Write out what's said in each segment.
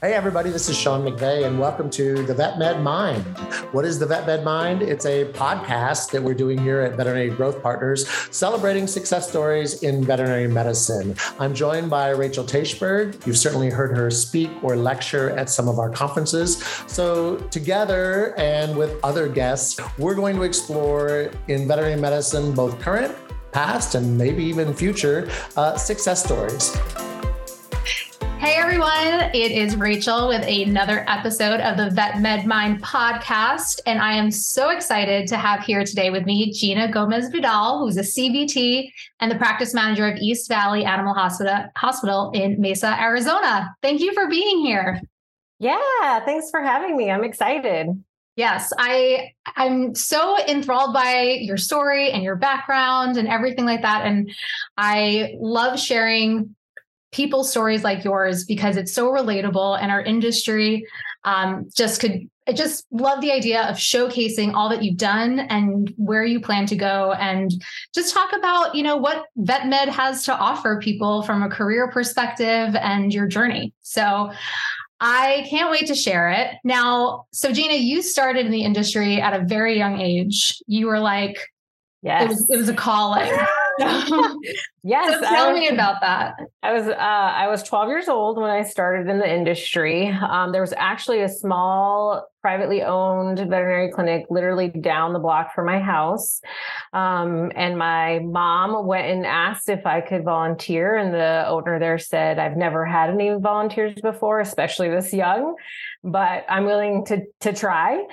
Hey, everybody, this is Sean McVeigh, and welcome to the Vet Med Mind. What is the Vet Med Mind? It's a podcast that we're doing here at Veterinary Growth Partners, celebrating success stories in veterinary medicine. I'm joined by Rachel Taichberg. You've certainly heard her speak or lecture at some of our conferences. So, together and with other guests, we're going to explore in veterinary medicine both current, past, and maybe even future uh, success stories. Hey everyone, it is Rachel with another episode of the Vet Med Mind podcast. And I am so excited to have here today with me Gina Gomez Vidal, who's a CVT and the practice manager of East Valley Animal Hospital, Hospital in Mesa, Arizona. Thank you for being here. Yeah, thanks for having me. I'm excited. Yes, I I'm so enthralled by your story and your background and everything like that and I love sharing people's stories like yours because it's so relatable and our industry um, just could I just love the idea of showcasing all that you've done and where you plan to go and just talk about, you know, what vet med has to offer people from a career perspective and your journey. So I can't wait to share it. Now, so Gina, you started in the industry at a very young age. You were like, yes, it was, it was a calling. yes. So tell was, me about that. I was uh, I was 12 years old when I started in the industry. Um, there was actually a small privately owned veterinary clinic literally down the block from my house. Um, and my mom went and asked if I could volunteer. And the owner there said, I've never had any volunteers before, especially this young, but I'm willing to to try.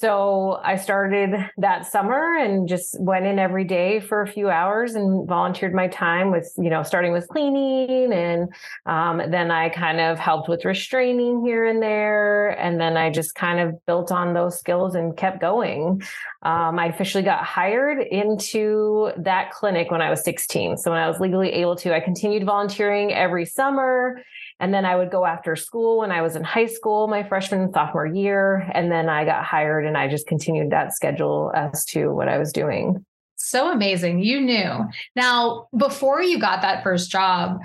So I started that summer and just went in every day for a few hours and volunteered my time with, you know, starting with cleaning. And um, then I kind of helped with restraining here and there. And then I just kind of built on those skills and kept going. Um, I officially got hired into that clinic when I was 16. So when I was legally able to, I continued volunteering every summer and then I would go after school when I was in high school, my freshman and sophomore year. And then I got hired and I just continued that schedule as to what I was doing. So amazing. You knew. Now, before you got that first job,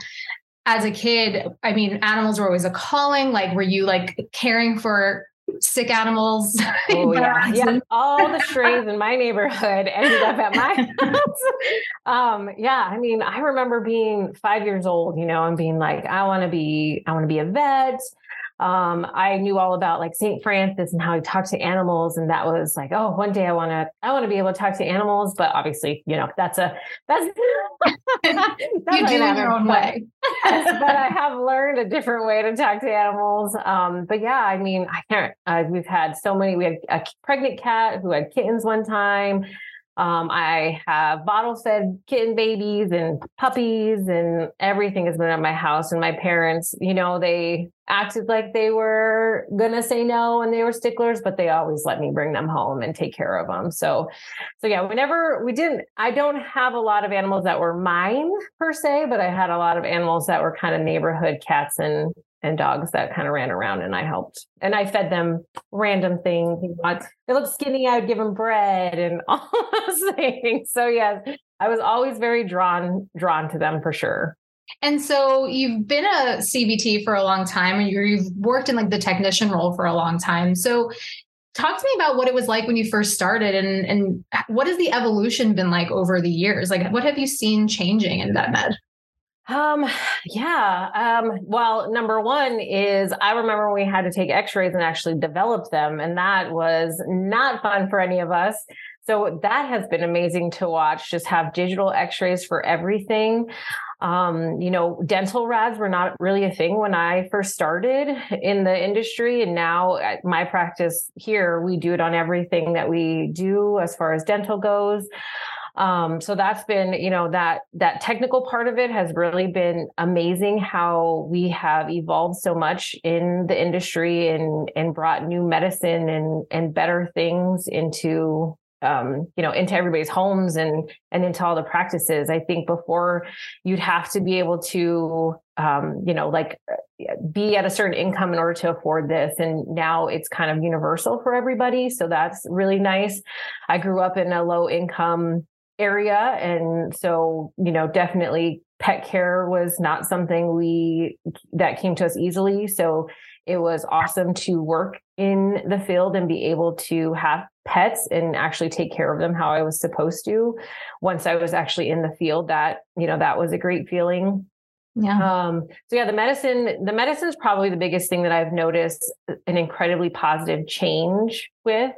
as a kid, I mean, animals were always a calling. Like, were you like caring for sick animals. Oh yeah, yeah. All the strays in my neighborhood ended up at my house. um, yeah, I mean, I remember being five years old, you know, and being like, I want to be, I want to be a vet um, I knew all about like St. Francis and how he talked to animals. And that was like, oh, one day I want to, I want to be able to talk to animals. But obviously, you know, that's a, that's, that's you do in your own way. but I have learned a different way to talk to animals. Um, but yeah, I mean, I can't, uh, we've had so many, we had a pregnant cat who had kittens one time. Um, I have bottle fed kitten babies and puppies and everything has been at my house. And my parents, you know, they acted like they were gonna say no and they were sticklers, but they always let me bring them home and take care of them. So, so yeah, whenever we didn't, I don't have a lot of animals that were mine per se, but I had a lot of animals that were kind of neighborhood cats and and dogs that kind of ran around and I helped. And I fed them random things. They looked skinny, I would give them bread and all those things. So yes, I was always very drawn drawn to them for sure. And so you've been a CVT for a long time and you've worked in like the technician role for a long time. So talk to me about what it was like when you first started and and what has the evolution been like over the years? Like what have you seen changing in vet med? Um, yeah. Um, well, number one is I remember we had to take x-rays and actually develop them, and that was not fun for any of us. So that has been amazing to watch, just have digital x-rays for everything. Um, you know, dental rads were not really a thing when I first started in the industry. And now at my practice here, we do it on everything that we do as far as dental goes. Um, so that's been, you know, that that technical part of it has really been amazing how we have evolved so much in the industry and and brought new medicine and and better things into um, you know, into everybody's homes and and into all the practices. I think before you'd have to be able to, um, you know, like be at a certain income in order to afford this, and now it's kind of universal for everybody. So that's really nice. I grew up in a low income area. And so, you know, definitely pet care was not something we that came to us easily. So It was awesome to work in the field and be able to have pets and actually take care of them how I was supposed to. Once I was actually in the field, that, you know, that was a great feeling. Yeah. Um, so yeah, the medicine, the medicine is probably the biggest thing that I've noticed an incredibly positive change with.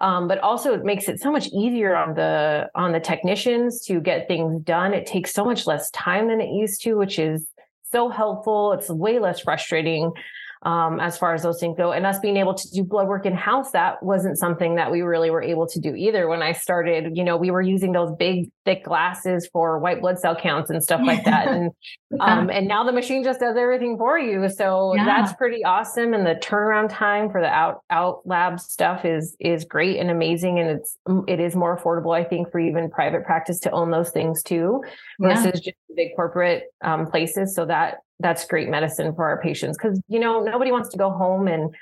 Um, but also it makes it so much easier on the on the technicians to get things done. It takes so much less time than it used to, which is so helpful. It's way less frustrating um, as far as those things go. And us being able to do blood work in house, that wasn't something that we really were able to do either. When I started, you know, we were using those big, thick glasses for white blood cell counts and stuff like that. And um, and now the machine just does everything for you. So yeah. that's pretty awesome. And the turnaround time for the out out lab stuff is is great and amazing. And it's it is more affordable, I think, for even private practice to own those things too, versus yeah. just big corporate um, places. So that that's great medicine for our patients because you know nobody wants to go home and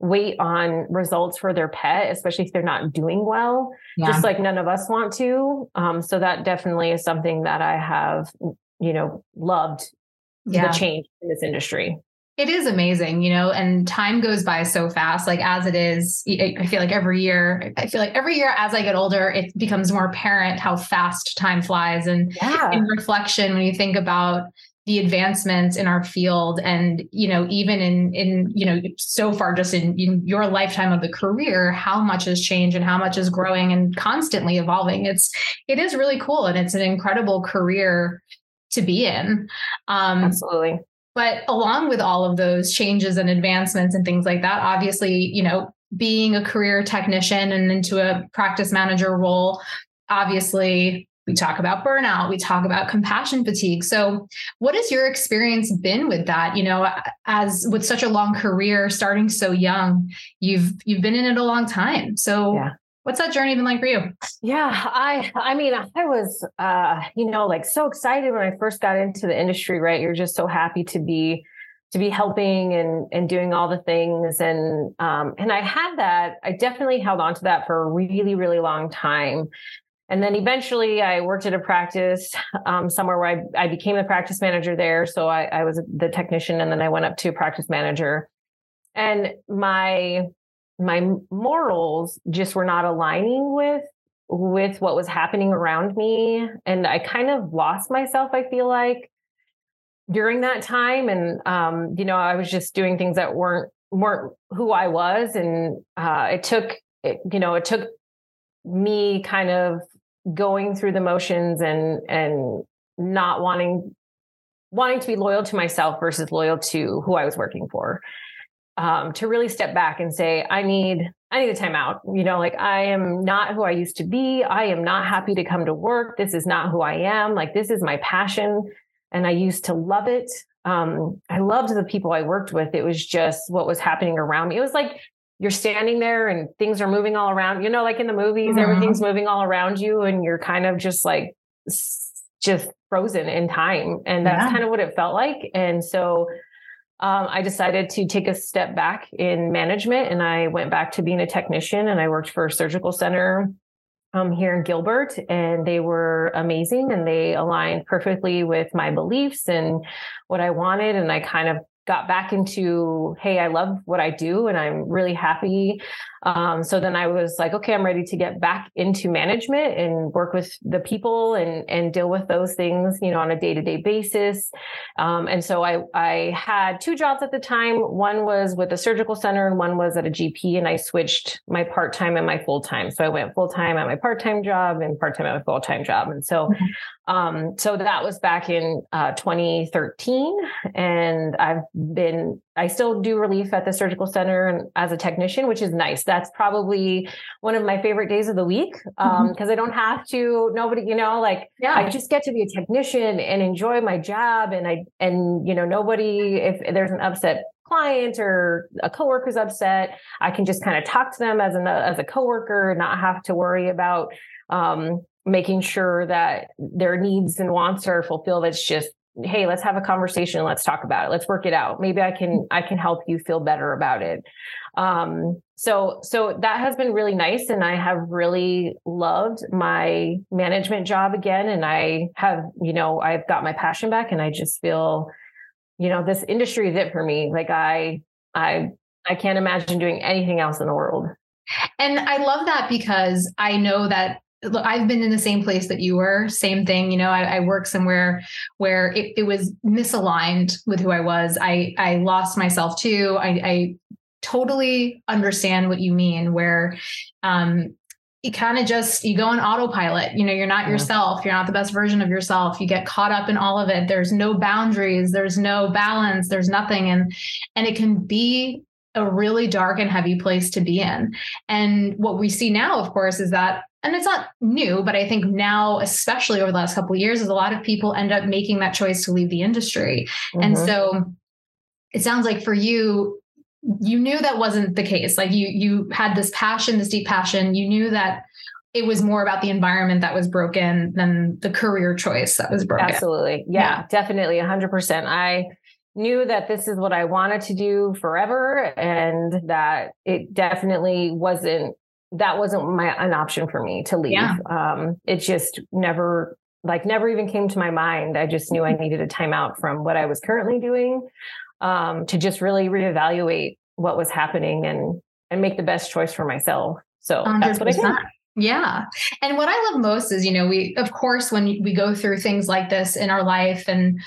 wait on results for their pet especially if they're not doing well yeah. just like none of us want to um, so that definitely is something that i have you know loved yeah. the change in this industry it is amazing, you know, and time goes by so fast. Like as it is, I feel like every year, I feel like every year as I get older, it becomes more apparent how fast time flies. And yeah. in reflection, when you think about the advancements in our field and you know even in in you know so far just in, in your lifetime of the career how much has changed and how much is growing and constantly evolving. It's it is really cool and it's an incredible career to be in. Um absolutely. but along with all of those changes and advancements and things like that obviously you know being a career technician and into a practice manager role obviously we talk about burnout we talk about compassion fatigue. So what has your experience been with that? You know as with such a long career starting so young you've you've been in it a long time. So yeah. what's that journey been like for you? Yeah i i mean i was uh you know like so excited when i first got into the industry right? You're just so happy to be to be helping and and doing all the things. And um and I had that I definitely held on to that for a really really long time and then eventually I worked at a practice um, somewhere where I, I became the practice manager there. So I, I was the technician and then I went up to practice manager. And my my morals just were not aligning with with what was happening around me. And I kind of lost myself, I feel like, during that time. And um, you know, I was just doing things that weren't weren't who I was. And uh, it took it, you know, it took me kind of going through the motions and and not wanting wanting to be loyal to myself versus loyal to who I was working for. Um, to really step back and say, I need, I need a timeout. You know, like I am not who I used to be. I am not happy to come to work. This is not who I am. Like this is my passion. And I used to love it. Um, I loved the people I worked with. It was just what was happening around me. It was like you're standing there and things are moving all around you know like in the movies mm-hmm. everything's moving all around you and you're kind of just like just frozen in time and that's yeah. kind of what it felt like and so um, i decided to take a step back in management and i went back to being a technician and i worked for a surgical center um, here in Gilbert, and they were amazing and they aligned perfectly with my beliefs and what I wanted. And I kind of got back into hey i love what i do and i'm really happy. Um, so then i was like okay i'm ready to get back into management and work with the people and and deal with those things you know on a day-to-day basis. Um, and so i i had two jobs at the time. One was with a surgical center and one was at a gp and i switched my part-time and my full-time. So i went full-time at my part-time job and part-time at my full-time job. And so mm-hmm. Um, so that was back in uh, 2013 and i've been I still do relief at the surgical center and as a technician, which is nice. That's probably one of my favorite days of the week because um, mm-hmm. I don't have to. Nobody, you know, like yeah. I just get to be a technician and enjoy my job, and I and you know nobody if there's an upset client or a coworker's upset, I can just kind of talk to them as an as a coworker, not have to worry about um, making sure that their needs and wants are fulfilled. It's just hey let's have a conversation. Let's talk about it. Let's work it out. Maybe i can i can help you feel better about it. Um so so that has been really nice and i have really loved my management job again and i have you know i've got my passion back and i just feel you know this industry is it for me. Like i I I can't imagine doing anything else in the world. And I love that because I know that look, I've been in the same place that you were. Same thing, you know. I, I work somewhere where it, it, was misaligned with who I was. I I lost myself too. I, I totally understand what you mean. Where um, you kind of just you go on autopilot. You know, you're not yeah. yourself. You're not the best version of yourself. You get caught up in all of it. There's no boundaries. There's no balance. There's nothing, and and it can be a really dark and heavy place to be in. And what we see now, of course, is that and it's not new, but I think now, especially over the last couple of years, is a lot of people end up making that choice to leave the industry. Mm-hmm. And so it sounds like for you, you knew that wasn't the case. Like you you had this passion, this deep passion. You knew that it was more about the environment that was broken than the career choice that was broken. Absolutely. Yeah, yeah. definitely 100%. I knew that this is what I wanted to do forever and that it definitely wasn't that wasn't my an option for me to leave. Yeah. Um, it just never like never even came to my mind. I just knew I needed a timeout from what I was currently doing um, to just really reevaluate what was happening and and make the best choice for myself. So 100%. that's what I did. Yeah. And what I love most is, you know, we, of course, when we go through things like this in our life and,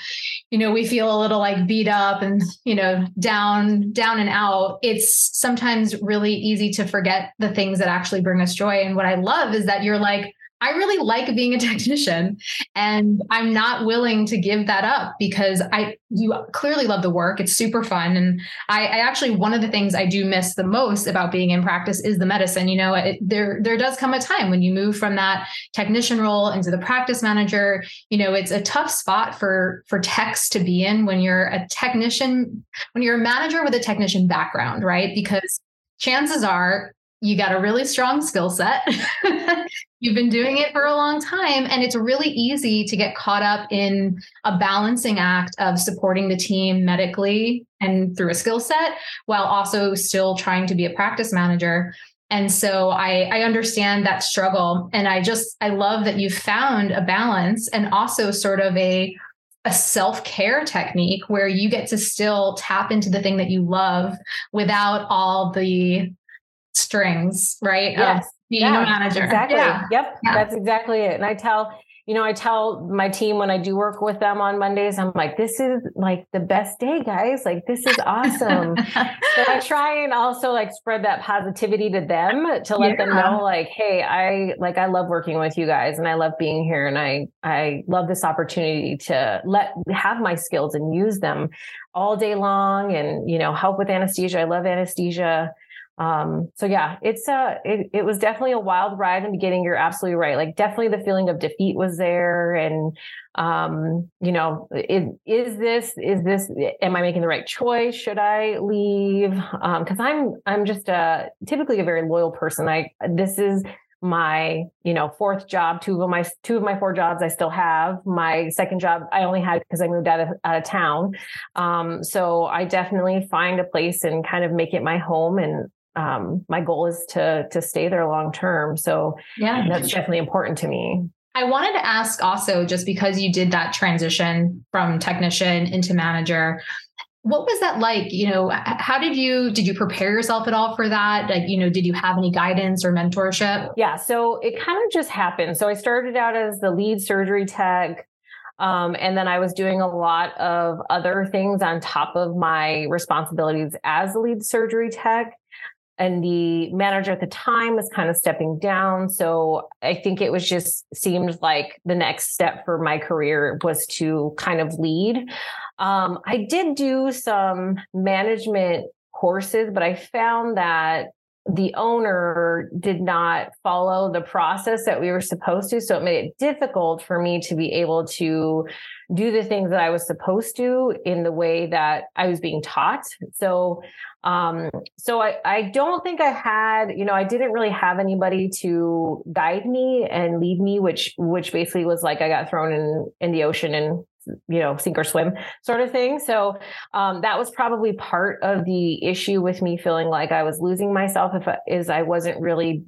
you know, we feel a little like beat up and, you know, down, down and out, it's sometimes really easy to forget the things that actually bring us joy. And what I love is that you're like, I really like being a technician and I'm not willing to give that up because I you clearly love the work. It's super fun. And I, I actually one of the things I do miss the most about being in practice is the medicine. You know, it, there there does come a time when you move from that technician role into the practice manager. You know, it's a tough spot for for techs to be in when you're a technician, when you're a manager with a technician background, right? Because chances are you got a really strong skill set. You've been doing it for a long time, and it's really easy to get caught up in a balancing act of supporting the team medically and through a skill set while also still trying to be a practice manager. And so I, I understand that struggle. And I just, I love that you found a balance and also sort of a, a self-care technique where you get to still tap into the thing that you love without all the strings, right? Yes. Of being yeah, a manager. Exactly. Yeah. Yep. Yeah. That's exactly it. And I tell, you know, I tell my team when I do work with them on Mondays, I'm like, this is like the best day, guys. Like, this is awesome. so I try and also like spread that positivity to them to let yeah. them know, like, hey, I like I love working with you guys and I love being here and I I love this opportunity to let have my skills and use them all day long and you know help with anesthesia. I love anesthesia um, so yeah, it's uh it, it was definitely a wild ride in the beginning. You're absolutely right. Like definitely the feeling of defeat was there. And um, you know, is is this, is this, am I making the right choice? Should I leave? Um, cause I'm I'm just a typically a very loyal person. I this is my you know fourth job two of my two of my four jobs i still have my second job i only had because i moved out of, out of town um, so i definitely find a place and kind of make it my home and um, my goal is to to stay there long term. So yeah, that's definitely important to me. I wanted to ask also, just because you did that transition from technician into manager, what was that like? You know, how did you did you prepare yourself at all for that? Like, you know, did you have any guidance or mentorship? Yeah, so it kind of just happened. So I started out as the lead surgery tech. Um, and then I was doing a lot of other things on top of my responsibilities as a lead surgery tech and the manager at the time was kind of stepping down. So i think it was just seemed like the next step for my career was to kind of lead. Um, i did do some management courses but i found that the owner did not follow the process that we were supposed to. So it made it difficult for me to be able to do the things that I was supposed to in the way that I was being taught. So, um, so I, I don't think I had, you know, I didn't really have anybody to guide me and lead me, which, which basically was like I got thrown in, in the ocean and you know sink or swim sort of thing so um, that was probably part of the issue with me feeling like i was losing myself if I, is i wasn't really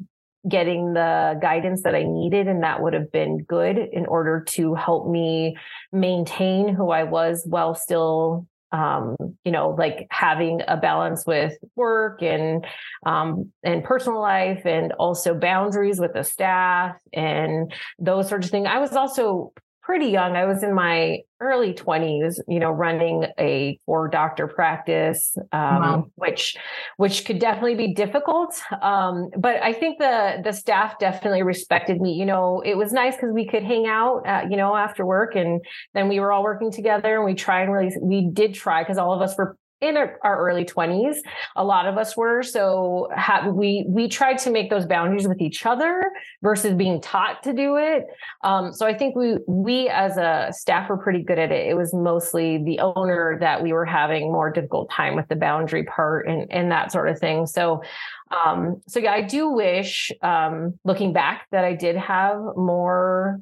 getting the guidance that i needed and that would have been good in order to help me maintain who i was while still um, you know, like having a balance with work and um, and personal life, and also boundaries with the staff and those sorts of things. I was also pretty young. I was in my early 20s, you know, running a four doctor practice, um, wow. which which could definitely be difficult. Um, but I think the the staff definitely respected me. You know, it was nice because we could hang out, uh, you know, after work, and then we were all working together, and we try and really we did try because all of us were in our, early 20s a lot of us were. So we we tried to make those boundaries with each other versus being taught to do it. Um, so i think we we as a staff were pretty good at it. It was mostly the owner that we were having more difficult time with the boundary part and and that sort of thing. So um, so yeah i do wish um, looking back that i did have more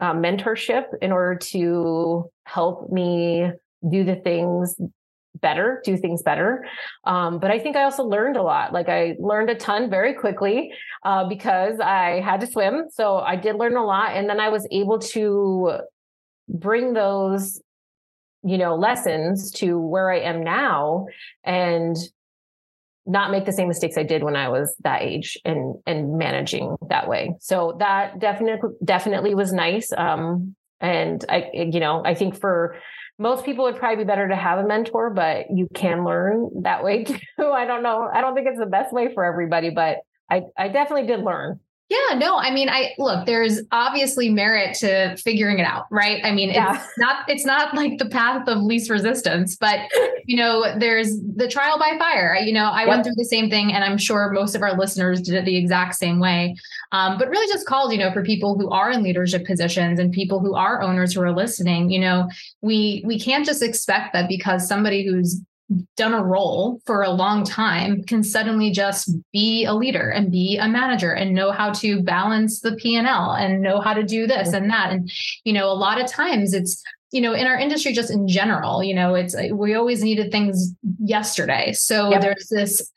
uh, mentorship in order to help me do the things better, do things better. Um, but I think I also learned a lot. Like I learned a ton very quickly uh, because I had to swim. So I did learn a lot. And then I was able to bring those, you know, lessons to where I am now and not make the same mistakes I did when I was that age and and managing that way. So that definitely definitely was nice. Um, and I, you know, I think for most people would probably be better to have a mentor, but you can learn that way too. I don't know. I don't think it's the best way for everybody, but I, I definitely did learn. Yeah, no, I mean, I look, there's obviously merit to figuring it out, right? I mean, yeah. it's not it's not like the path of least resistance, but you know, there's the trial by fire. You know, I yep. went through the same thing, and I'm sure most of our listeners did it the exact same way. Um, but really just called, you know, for people who are in leadership positions and people who are owners who are listening, you know, we we can't just expect that because somebody who's done a role for a long time can suddenly just be a leader and be a manager and know how to balance the P&L and know how to do this and that. And you know a lot of times it's you know in our industry just in general you know it's we always needed things yesterday. So yep. there's this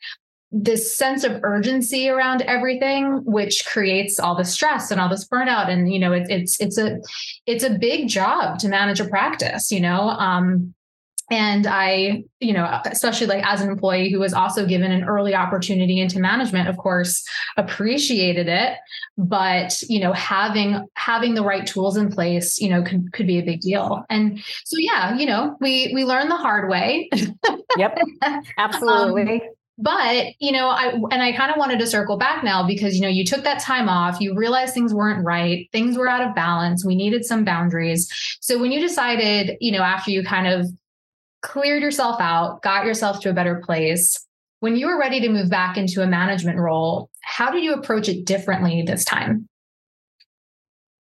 this sense of urgency around everything which creates all the stress and all this burnout. And you know it, it's it's a it's a big job to manage a practice you know um and i you know especially like as an employee who was also given an early opportunity into management of course appreciated it. But you know having having the right tools in place you know could, could be a big deal. And so yeah you know we we learn the hard way. Yep. Absolutely. um, but you know i and i kind of wanted to circle back now because you know you took that time off you realized things weren't right things were out of balance we needed some boundaries. So when you decided you know after you kind of cleared yourself out, got yourself to a better place. When you were ready to move back into a management role, how did you approach it differently this time?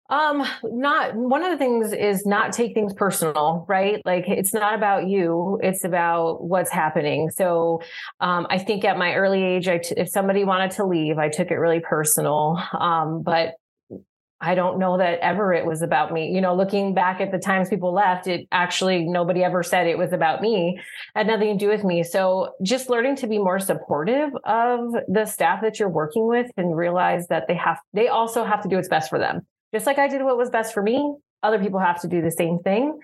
Um, not one of the things is not take things personal, right? Like it's not about you, it's about what's happening. So, um, I think at my early age, I t- if somebody wanted to leave, I took it really personal. Um, but I don't know that ever it was about me. You know, looking back at the times people left, it actually nobody ever said it was about me. Had nothing to do with me. So just learning to be more supportive of the staff that you're working with and realize that they have they also have to do what's best for them. Just like I did what was best for me, other people have to do the same thing.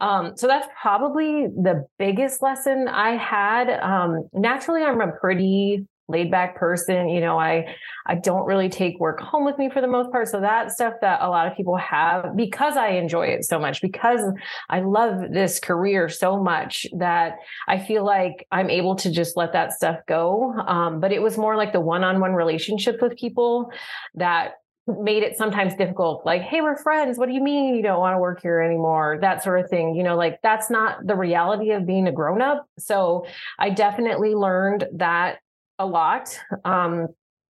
Um, so that's probably the biggest lesson I had. Um, naturally, I'm a pretty laid back person you know i i don't really take work home with me for the most part. So that stuff that a lot of people have because i enjoy it so much because i love this career so much that i feel like i'm able to just let that stuff go. Um, but it was more like the one-on-one relationship with people that made it sometimes difficult like hey we're friends. What do you mean you don't want to work here anymore? That sort of thing you know like that's not the reality of being a grown up. So i definitely learned that a lot. Um,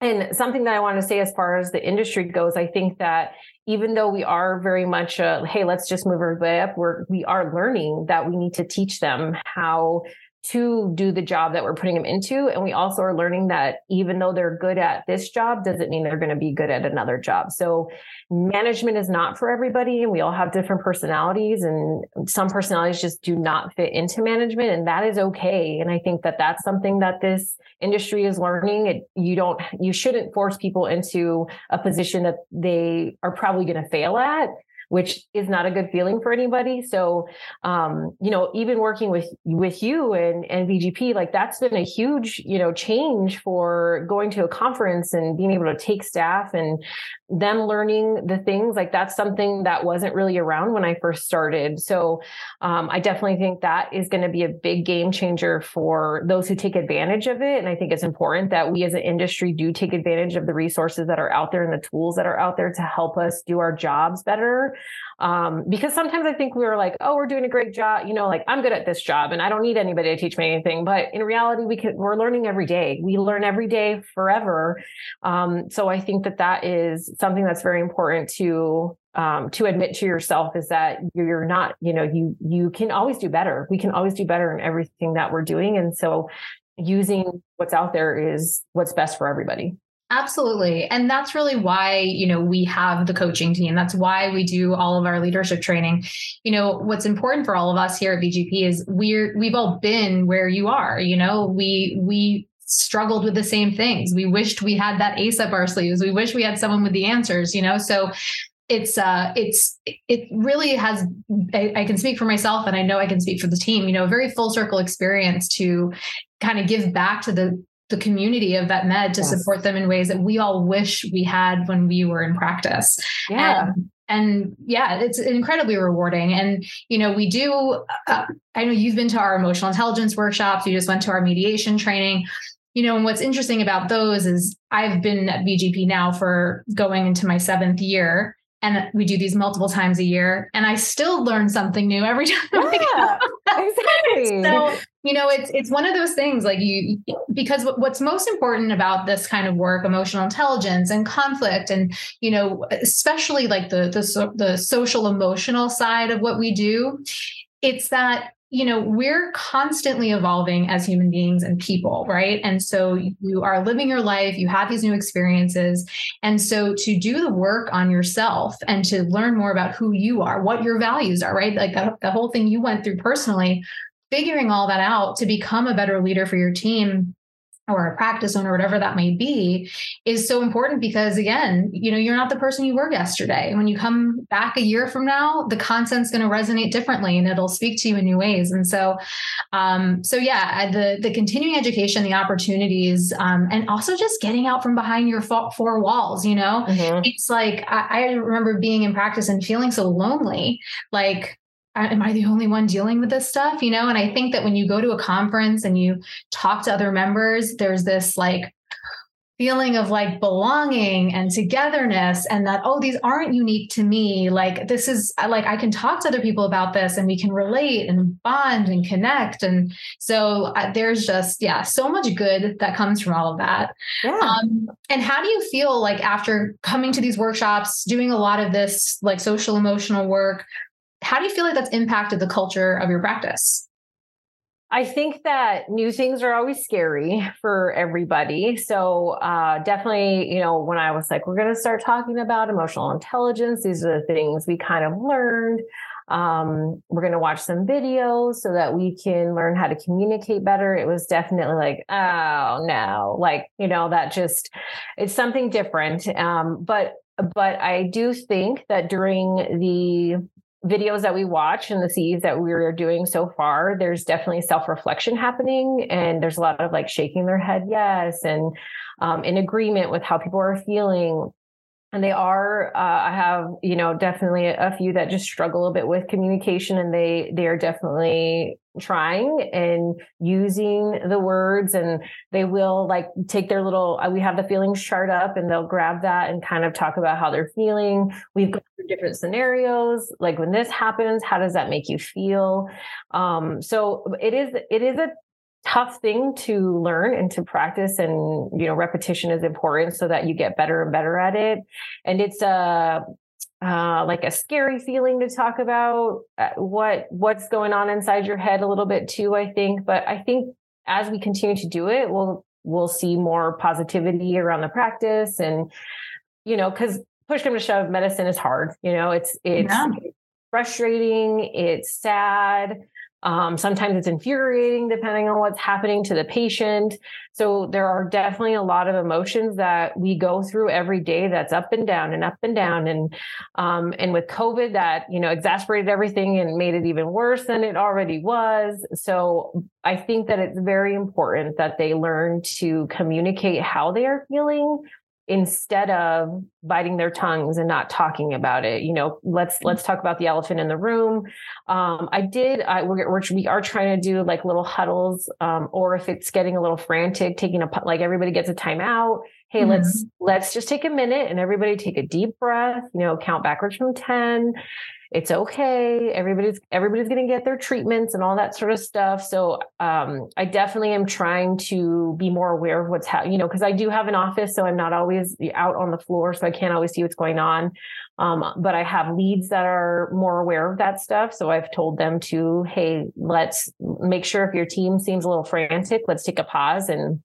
and something that I want to say as far as the industry goes, I think that even though we are very much a, hey, let's just move everybody up, we're we are learning that we need to teach them how to do the job that we're putting them into. And we also are learning that even though they're good at this job, doesn't mean they're going to be good at another job. So management is not for everybody. And we all have different personalities and some personalities just do not fit into management. And that is okay. And I think that that's something that this industry is learning. It, you don't, you shouldn't force people into a position that they are probably going to fail at which is not a good feeling for anybody. So, um, you know, even working with with you and and VGP, like that's been a huge, you know, change for going to a conference and being able to take staff and them learning the things like that's something that wasn't really around when I first started. So, um, I definitely think that is going to be a big game changer for those who take advantage of it. And I think it's important that we as an industry do take advantage of the resources that are out there and the tools that are out there to help us do our jobs better. Um, because sometimes I think we are like, oh, we're doing a great job. You know, like I'm good at this job and I don't need anybody to teach me anything. But in reality, we can, we're learning every day. We learn every day forever. Um, so I think that that is something that's very important to um, to admit to yourself is that you're not, you know, you you can always do better. We can always do better in everything that we're doing, and so using what's out there is what's best for everybody. Absolutely. And that's really why, you know, we have the coaching team. That's why we do all of our leadership training. You know, what's important for all of us here at VGP is we're we've all been where you are, you know, we we struggled with the same things. We wished we had that ace up our sleeves. We wish we had someone with the answers, you know. So it's uh it's it really has I, I, can speak for myself and i know i can speak for the team you know a very full circle experience to kind of give back to the the community of vet med to yes. support them in ways that we all wish we had when we were in practice. Yeah. And, and yeah, it's incredibly rewarding. And, you know, we do, uh, I know you've been to our emotional intelligence workshops, you just went to our mediation training. You know, and what's interesting about those is I've been at VGP now for going into my seventh year and we do these multiple times a year and i still learn something new every time yeah, exactly so you know it's it's one of those things like you because what's most important about this kind of work emotional intelligence and conflict and you know especially like the the, the social emotional side of what we do it's that you know, we're constantly evolving as human beings and people, right? And so you are living your life, you have these new experiences. And so to do the work on yourself and to learn more about who you are, what your values are, right? Like the, the whole thing you went through personally, figuring all that out to become a better leader for your team or a practice owner, whatever that may be, is so important because again, you know, you're not the person you were yesterday. When you come back a year from now, the content's going to resonate differently and it'll speak to you in new ways. And so, um, so yeah, the the continuing education, the opportunities, um, and also just getting out from behind your four walls. You know, mm-hmm. it's like I, I remember being in practice and feeling so lonely, like am I the only one dealing with this stuff? You know, and I think that when you go to a conference and you talk to other members, there's this like feeling of like belonging and togetherness and that oh these aren't unique to me like this is like i can talk to other people about this and we can relate and bond and connect and so uh, there's just yeah so much good that comes from all of that yeah. Um, and how do you feel like after coming to these workshops doing a lot of this like social emotional work how do you feel like that's impacted the culture of your practice? I think that new things are always scary for everybody. So, uh, definitely, you know, when I was like, we're going to start talking about emotional intelligence, these are the things we kind of learned. Um, we're going to watch some videos so that we can learn how to communicate better. It was definitely like, oh no, like, you know, that just, it's something different. Um, but, but I do think that during the videos that we watch and the CEs that we're doing so far, there's definitely self reflection happening. And there's a lot of like shaking their head, yes, and um, in agreement with how people are feeling and they are uh, i have you know definitely a few that just struggle a bit with communication and they they are definitely trying and using the words and they will like take their little uh, we have the feelings chart up and they'll grab that and kind of talk about how they're feeling. We've gone through different scenarios like when this happens how does that make you feel? Um so it is it is a tough thing to learn and to practice and you know repetition is important so that you get better and better at it. And it's a uh, like a scary feeling to talk about uh, what what's going on inside your head a little bit too i think. But i think as we continue to do it we'll we'll see more positivity around the practice and you know because push come to shove medicine is hard you know? It's it's yeah. frustrating it's sad Um, sometimes it's infuriating depending on what's happening to the patient. So there are definitely a lot of emotions that we go through every day that's up and down and up and down. And um, and with COVID that, you know, exasperated everything and made it even worse than it already was. So I think that it's very important that they learn to communicate how they are feeling instead of biting their tongues and not talking about it you know let's let's talk about the elephant in the room. Um, i did I, we're, we're, we are trying to do like little huddles um, or if it's getting a little frantic taking a like everybody gets a timeout hey mm-hmm. let's let's just take a minute and everybody take a deep breath you know count backwards from 10 it's okay. Everybody's everybody's going to get their treatments and all that sort of stuff. So um, i definitely am trying to be more aware of what's happening you know because i do have an office so i'm not always out on the floor so i can't always see what's going on. Um, but i have leads that are more aware of that stuff so i've told them to hey let's make sure if your team seems a little frantic let's take a pause and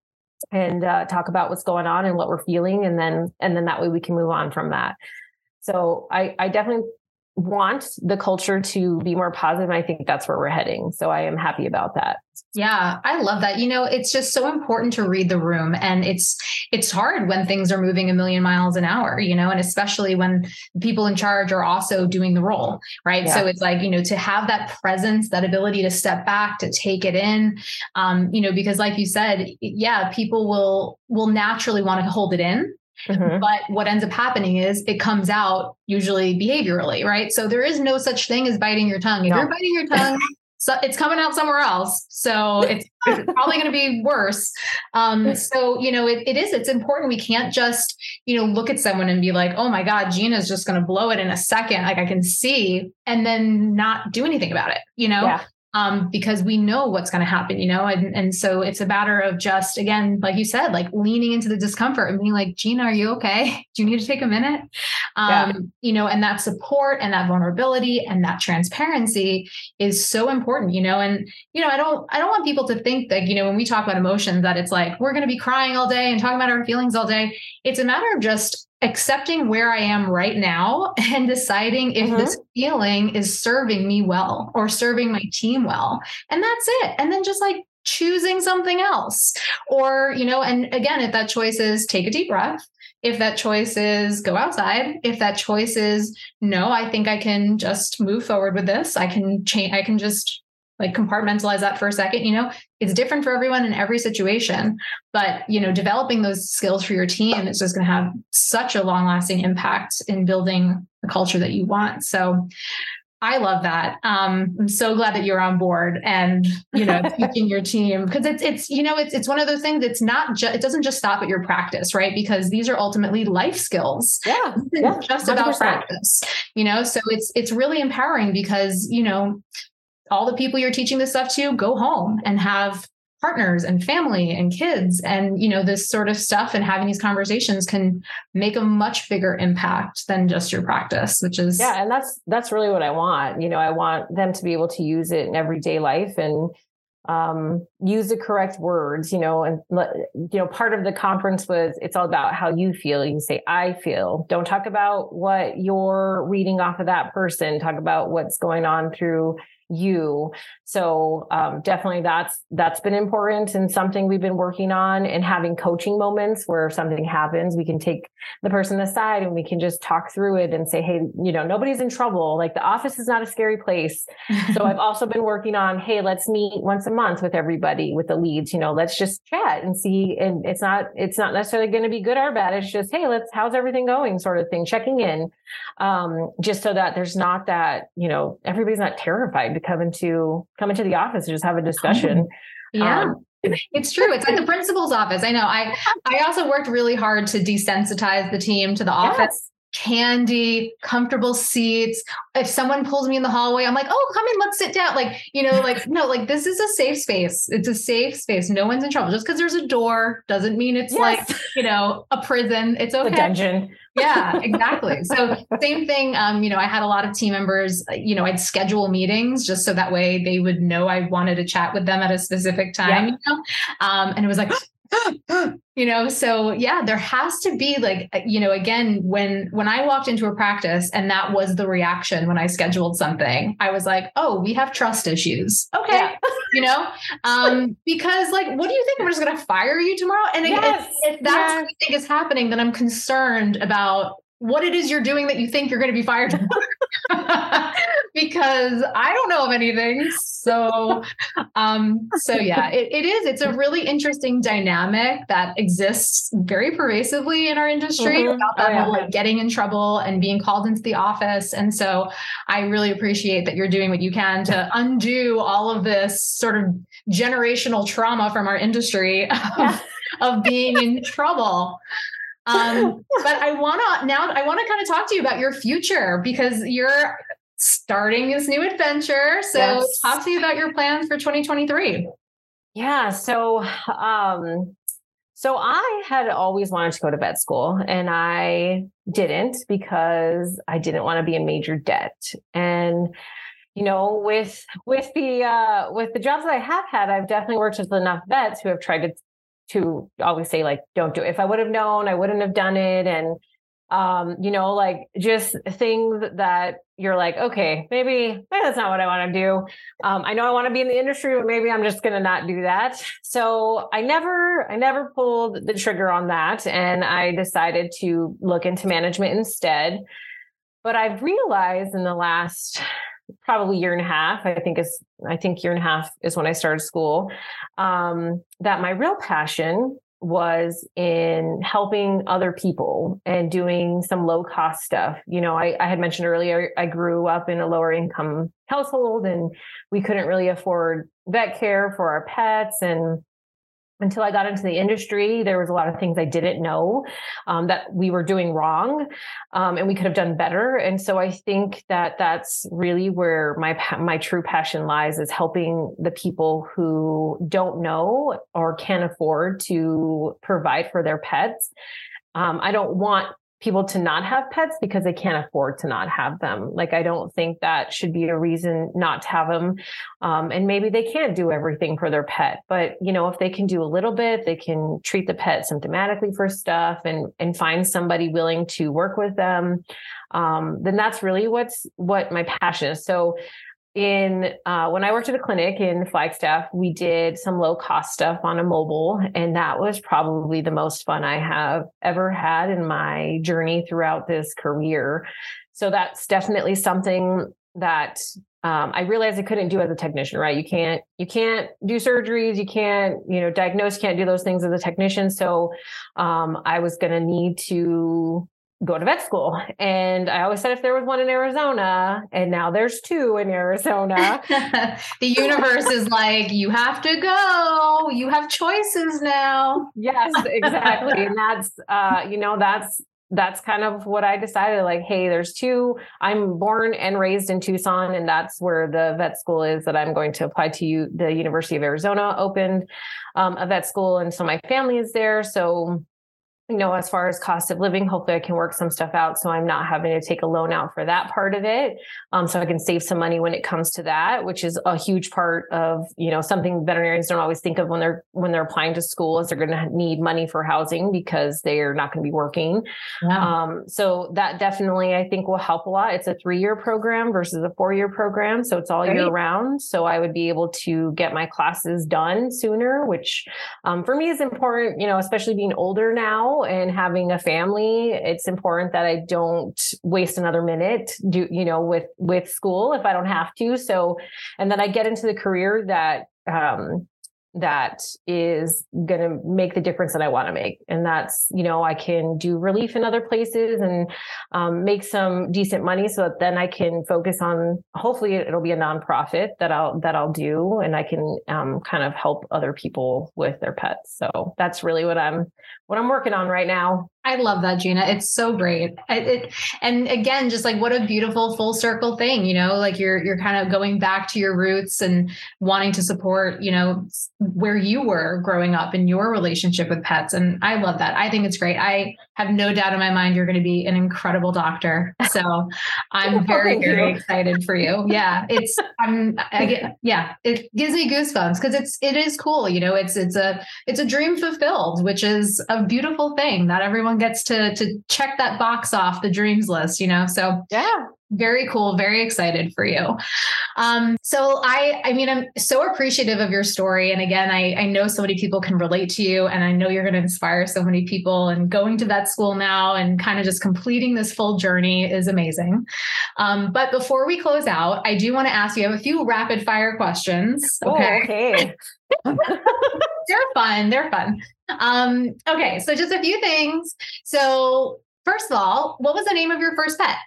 and uh, talk about what's going on and what we're feeling and then and then that way we can move on from that. So I, I definitely want the culture to be more positive. I think that's where we're heading. So I am happy about that. Yeah, I love that. You know, it's just so important to read the room and it's it's hard when things are moving a million miles an hour, you know, and especially when people in charge are also doing the role, right? Yeah. So it's like, you know, to have that presence, that ability to step back, to take it in, um, you know, because like you said, yeah, people will will naturally want to hold it in Mm-hmm. But what ends up happening is it comes out usually behaviorally, right? So there is no such thing as biting your tongue. If no. you're biting your tongue, so it's coming out somewhere else. So it's, it's probably going to be worse. Um, so, you know, it, it is, it's important. We can't just, you know, look at someone and be like, oh my God, Gina's just going to blow it in a second. Like I can see, and then not do anything about it, you know? Yeah um, because we know what's going to happen, you know? And, and so it's a matter of just, again, like you said, like leaning into the discomfort and being like, Gina, are you okay? Do you need to take a minute? Um, yeah. You know, and that support and that vulnerability and that transparency is so important, you know? And, you know, I don't, I don't want people to think that, you know, when we talk about emotions, that it's like, we're going to be crying all day and talking about our feelings all day. It's a matter of just accepting where I am right now and deciding if mm-hmm. this feeling is serving me well or serving my team well. And that's it. And then just like choosing something else. Or, you know, and again, if that choice is take a deep breath, if that choice is go outside, if that choice is no, I think I can just move forward with this. I can change, I can just like compartmentalize that for a second you know it's different for everyone in every situation but you know developing those skills for your team is just going to have such a long lasting impact in building the culture that you want so I love that. Um, I'm so glad that you're on board and you know teaching your team because it's it's you know it's it's one of those things. It's not just it doesn't just stop at your practice, right? Because these are ultimately life skills. Yeah, yeah just 100%. about practice. You know, so it's it's really empowering because you know all the people you're teaching this stuff to go home and have partners and family and kids. And you know this sort of stuff and having these conversations can make a much bigger impact than just your practice which is yeah and that's that's really what i want. You know i want them to be able to use it in everyday life and um, use the correct words you know and you know part of the conference was it's all about how you feel. You say i feel. Don't talk about what you're reading off of that person. Talk about what's going on through you. So um, definitely that's that's been important and something we've been working on and having coaching moments where something happens, we can take the person aside and we can just talk through it and say, hey, you know, nobody's in trouble. Like the office is not a scary place. so I've also been working on, hey, let's meet once a month with everybody with the leads. You know, let's just chat and see. And it's not it's not necessarily going to be good or bad. It's just, hey, let's how's everything going, sort of thing, checking in, um, just so that there's not that you know everybody's not terrified come into come into the office and just have a discussion. Yeah. Um, it's true. It's like the principal's office. I know. I I also worked really hard to desensitize the team to the office. Yes candy, comfortable seats. If someone pulls me in the hallway, I'm like, oh, come in, let's sit down. Like, you know, like, no, like this is a safe space. It's a safe space. No one's in trouble. Just because there's a door doesn't mean it's yes. like, you know, a prison. It's okay. A dungeon. yeah, exactly. So same thing. Um, you know, I had a lot of team members, you know, I'd schedule meetings just so that way they would know I wanted to chat with them at a specific time, yeah. you know. Um, and it was like, you know so yeah there has to be like uh, you know again when when i walked into a practice and that was the reaction when i scheduled something i was like oh we have trust issues okay yeah. you know um because like what do you think i'm just going to fire you tomorrow and yes. if, if, that's yes. what you think is happening then i'm concerned about what it is you're doing that you think you're going to be fired because I don't know of anything. So, um, so yeah, it, it is. It's a really interesting dynamic that exists very pervasively in our industry mm-hmm. about that oh, yeah. whole like getting in trouble and being called into the office. And so, I really appreciate that you're doing what you can to undo all of this sort of generational trauma from our industry of, of being in trouble. Um, but I want to now, I want to kind of talk to you about your future because you're starting this new adventure. So yes. talk to you about your plans for 2023. Yeah. So, um, so I had always wanted to go to vet school and I didn't because I didn't want to be in major debt. And you know, with with the uh with the jobs that I have had, I've definitely worked with enough vets who have tried to to always say like don't do it. If i would have known i wouldn't have done it and um you know like just things that you're like okay maybe, maybe that's not what i want to do. Um i know i want to be in the industry but maybe i'm just going to not do that. So i never i never pulled the trigger on that and i decided to look into management instead. But i've realized in the last probably year and a half i think is i think year and a half is when i started school um, that my real passion was in helping other people and doing some low cost stuff. You know, I, I, had mentioned earlier, I grew up in a lower income household and we couldn't really afford vet care for our pets. And until I got into the industry, there was a lot of things I didn't know um, that we were doing wrong, um, and we could have done better. And so I think that that's really where my my true passion lies is helping the people who don't know or can't afford to provide for their pets. Um, I don't want people to not have pets because they can't afford to not have them. Like, I don't think that should be a reason not to have them. Um, and maybe they can't do everything for their pet, but you know, if they can do a little bit, they can treat the pet symptomatically for stuff and, and find somebody willing to work with them. Um, then that's really what's what my passion is. So in uh, when I worked at a clinic in Flagstaff, we did some low cost stuff on a mobile, and that was probably the most fun I have ever had in my journey throughout this career. So that's definitely something that um, I realized I couldn't do as a technician. Right? You can't you can't do surgeries, you can't you know diagnose, can't do those things as a technician. So um, I was going to need to go to vet school. And I always said if there was one in Arizona, and now there's two in Arizona. the universe is like, you have to go. You have choices now. Yes, exactly. and that's uh, you know, that's that's kind of what I decided like, hey, there's two. I'm born and raised in Tucson, and that's where the vet school is that I'm going to apply to. You, the University of Arizona opened um, a vet school, and so my family is there. So you know, as far as cost of living, hopefully I can work some stuff out so I'm not having to take a loan out for that part of it. Um, so I can save some money when it comes to that, which is a huge part of, you know, something veterinarians don't always think of when they're when they're applying to school is they're going to need money for housing because they're not going to be working. Um, so that definitely I think will help a lot. It's a three-year program versus a four-year program. So it's all year round. So I would be able to get my classes done sooner, which um, for me is important, you know, especially being older now and having a family, it's important that I don't waste another minute do you know with with school if I don't have to. So and then I get into the career that um that is going to make the difference that I want to make. And that's, you know, I can do relief in other places and um, make some decent money so that then I can focus on, hopefully it'll be a nonprofit that I'll, that I'll do. And I can um, kind of help other people with their pets. So that's really what I'm, what I'm working on right now. I love that, Gina. It's so great. It, it, and again, just like what a beautiful full circle thing, you know, like you're you're kind of going back to your roots and wanting to support, you know, where you were growing up in your relationship with pets. And I love that. I think it's great. I have no doubt in my mind you're going to be an incredible doctor. So I'm very very excited for you. Yeah, it's I'm I get yeah, it gives me goosebumps because it's it is cool, you know, it's it's a it's a dream fulfilled, which is a beautiful thing. Not everyone gets to to check that box off the dreams list, you know. So yeah, very cool very excited for you. Um, so i i mean i'm so appreciative of your story. And again i i know so many people can relate to you and i know you're going to inspire so many people. And going to vet school now and kind of just completing this full journey is amazing. Um, but before we close out i do want to ask you I have a few rapid fire questions okay, oh, okay. they're fun they're fun um, okay so just a few things so first of all what was the name of your first pet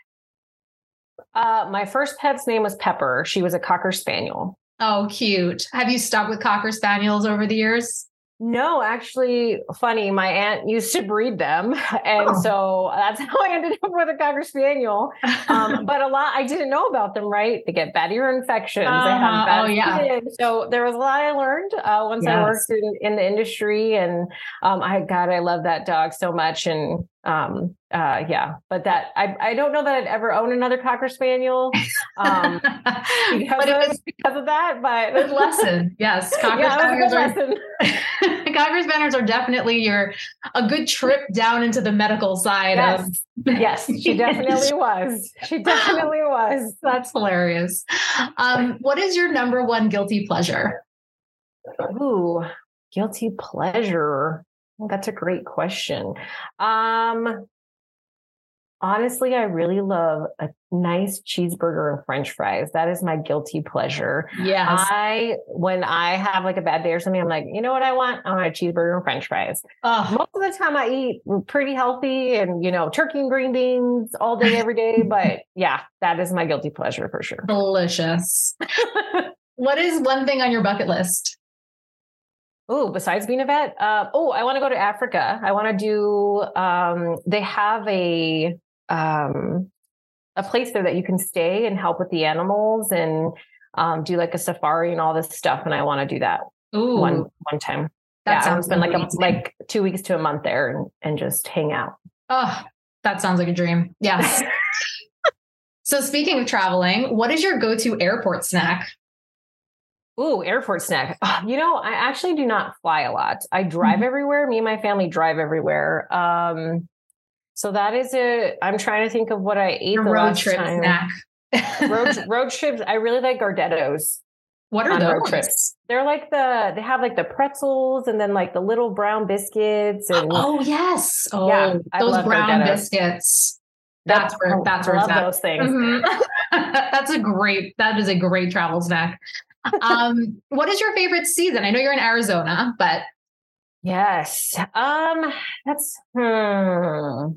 uh, my first pet's name was Pepper. She was a Cocker Spaniel. Oh, cute. Have you stuck with Cocker Spaniels over the years? No, actually, funny. My aunt used to breed them, and oh. so that's how I ended up with a cocker spaniel. Um, but a lot I didn't know about them. Right, they get bad ear infections. Uh-huh. They have uh-huh. bad oh, yeah. So there was a lot I learned uh, once yes. I worked in, in, the industry, and um, I God, I love that dog so much, and um uh yeah but that i i don't know that i'd ever own another cocker spaniel um because, of, was, because of that but good lesson yes. Cocker yeah, spaniels are cocker spaniels are definitely your a good trip down into the medical side yes. of yes she definitely was. She definitely was. That's hilarious. Um what is your number one guilty pleasure? Ooh guilty pleasure that's a great question. Um, honestly, I really love a nice cheeseburger and french fries. That is my guilty pleasure. Yeah. I, when I have like a bad day or something, I'm like, you know what I want? I want a cheeseburger and french fries. Most of the time I eat pretty healthy and, you know, turkey and green beans all day, every day. but yeah, that is my guilty pleasure for sure. Delicious. what is one thing on your bucket list? Oh, besides being a vet, uh, oh, I want to go to Africa. I want to do. Um, they have a um, a place there that you can stay and help with the animals and um, do like a safari and all this stuff. And I want to do that Ooh. one one time. That yeah, sounds spend like a, like two weeks to a month there and and just hang out. Oh, that sounds like a dream. Yes. so speaking of traveling, what is your go to airport snack? Ooh, airport snack. You know, I actually do not fly a lot. I drive mm-hmm. everywhere. Me and my family drive everywhere. Um, so that is a. I'm trying to think of what I ate the road trip time. snack. road road trips. I really like Gardettos. What are those? Road trips. They're like the they have like the pretzels and then like the little brown biscuits and oh yes, oh yeah, those brown biscuits. That's where that's where I love those things. Mm-hmm. that's a great. That is a great travel snack um, what is your favorite season? I know you're in Arizona, but yes, um, that's hmm.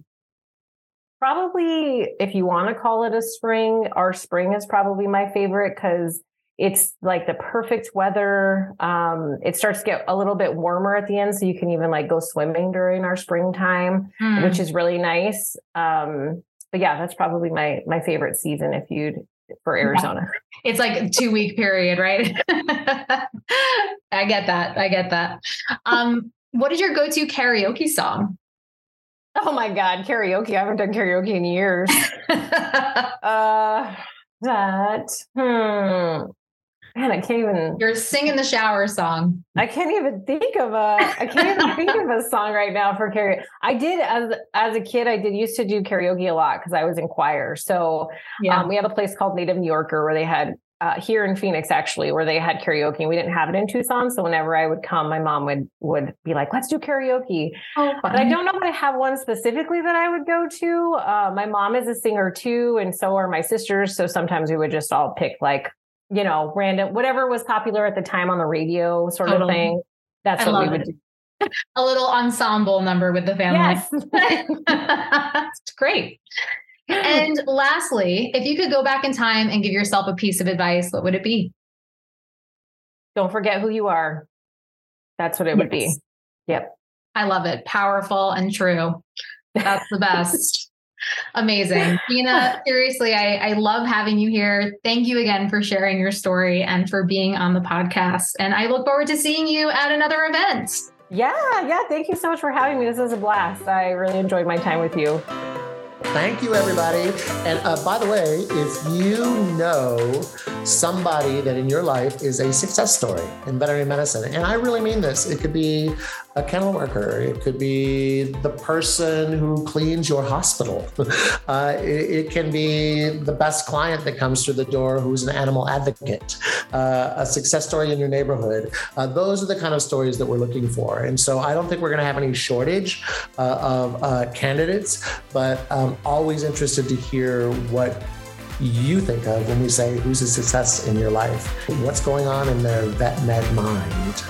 probably if you want to call it a spring. Our spring is probably my favorite because it's like the perfect weather. Um, it starts to get a little bit warmer at the end, so you can even like go swimming during our springtime, mm. which is really nice. Um, but yeah, that's probably my my favorite season if you'd for Arizona. Yeah. It's like a two week period, right? I get that. I get that. Um, what is your go to karaoke song? Oh my God, karaoke. I haven't done karaoke in years. uh, that, hmm man, I can't even. You're singing the shower song. I can't even think of a. I can't even think of a song right now for karaoke. I did as as a kid. I did used to do karaoke a lot because I was in choir. So yeah, um, we have a place called Native New Yorker where they had uh, here in Phoenix actually, where they had karaoke. and We didn't have it in Tucson, so whenever I would come, my mom would would be like, "Let's do karaoke." Oh, but I don't know that I have one specifically that I would go to. Uh, my mom is a singer too, and so are my sisters. So sometimes we would just all pick like you know, random, whatever was popular at the time on the radio sort of thing. That's I what we would it. do. A little ensemble number with the family. Yes. It's great. And lastly, if you could go back in time and give yourself a piece of advice, what would it be? Don't forget who you are. That's what it yes. would be. Yep. I love it. Powerful and true. That's the best. Amazing. Gina, seriously, I, I love having you here. Thank you again for sharing your story and for being on the podcast. And I look forward to seeing you at another event. Yeah, yeah. Thank you so much for having me. This was a blast. I really enjoyed my time with you. Thank you, everybody. And uh, by the way, if you know somebody that in your life is a success story in veterinary medicine, and I really mean this, it could be a kennel worker, it could be the person who cleans your hospital, uh, it, it, can be the best client that comes through the door who's an animal advocate, uh, a success story in your neighborhood. Uh, those are the kind of stories that we're looking for. And so I don't think we're going to have any shortage uh, of uh, candidates, but um, always interested to hear what you think of when we say who's a success in your life, what's going on in their vet med mind.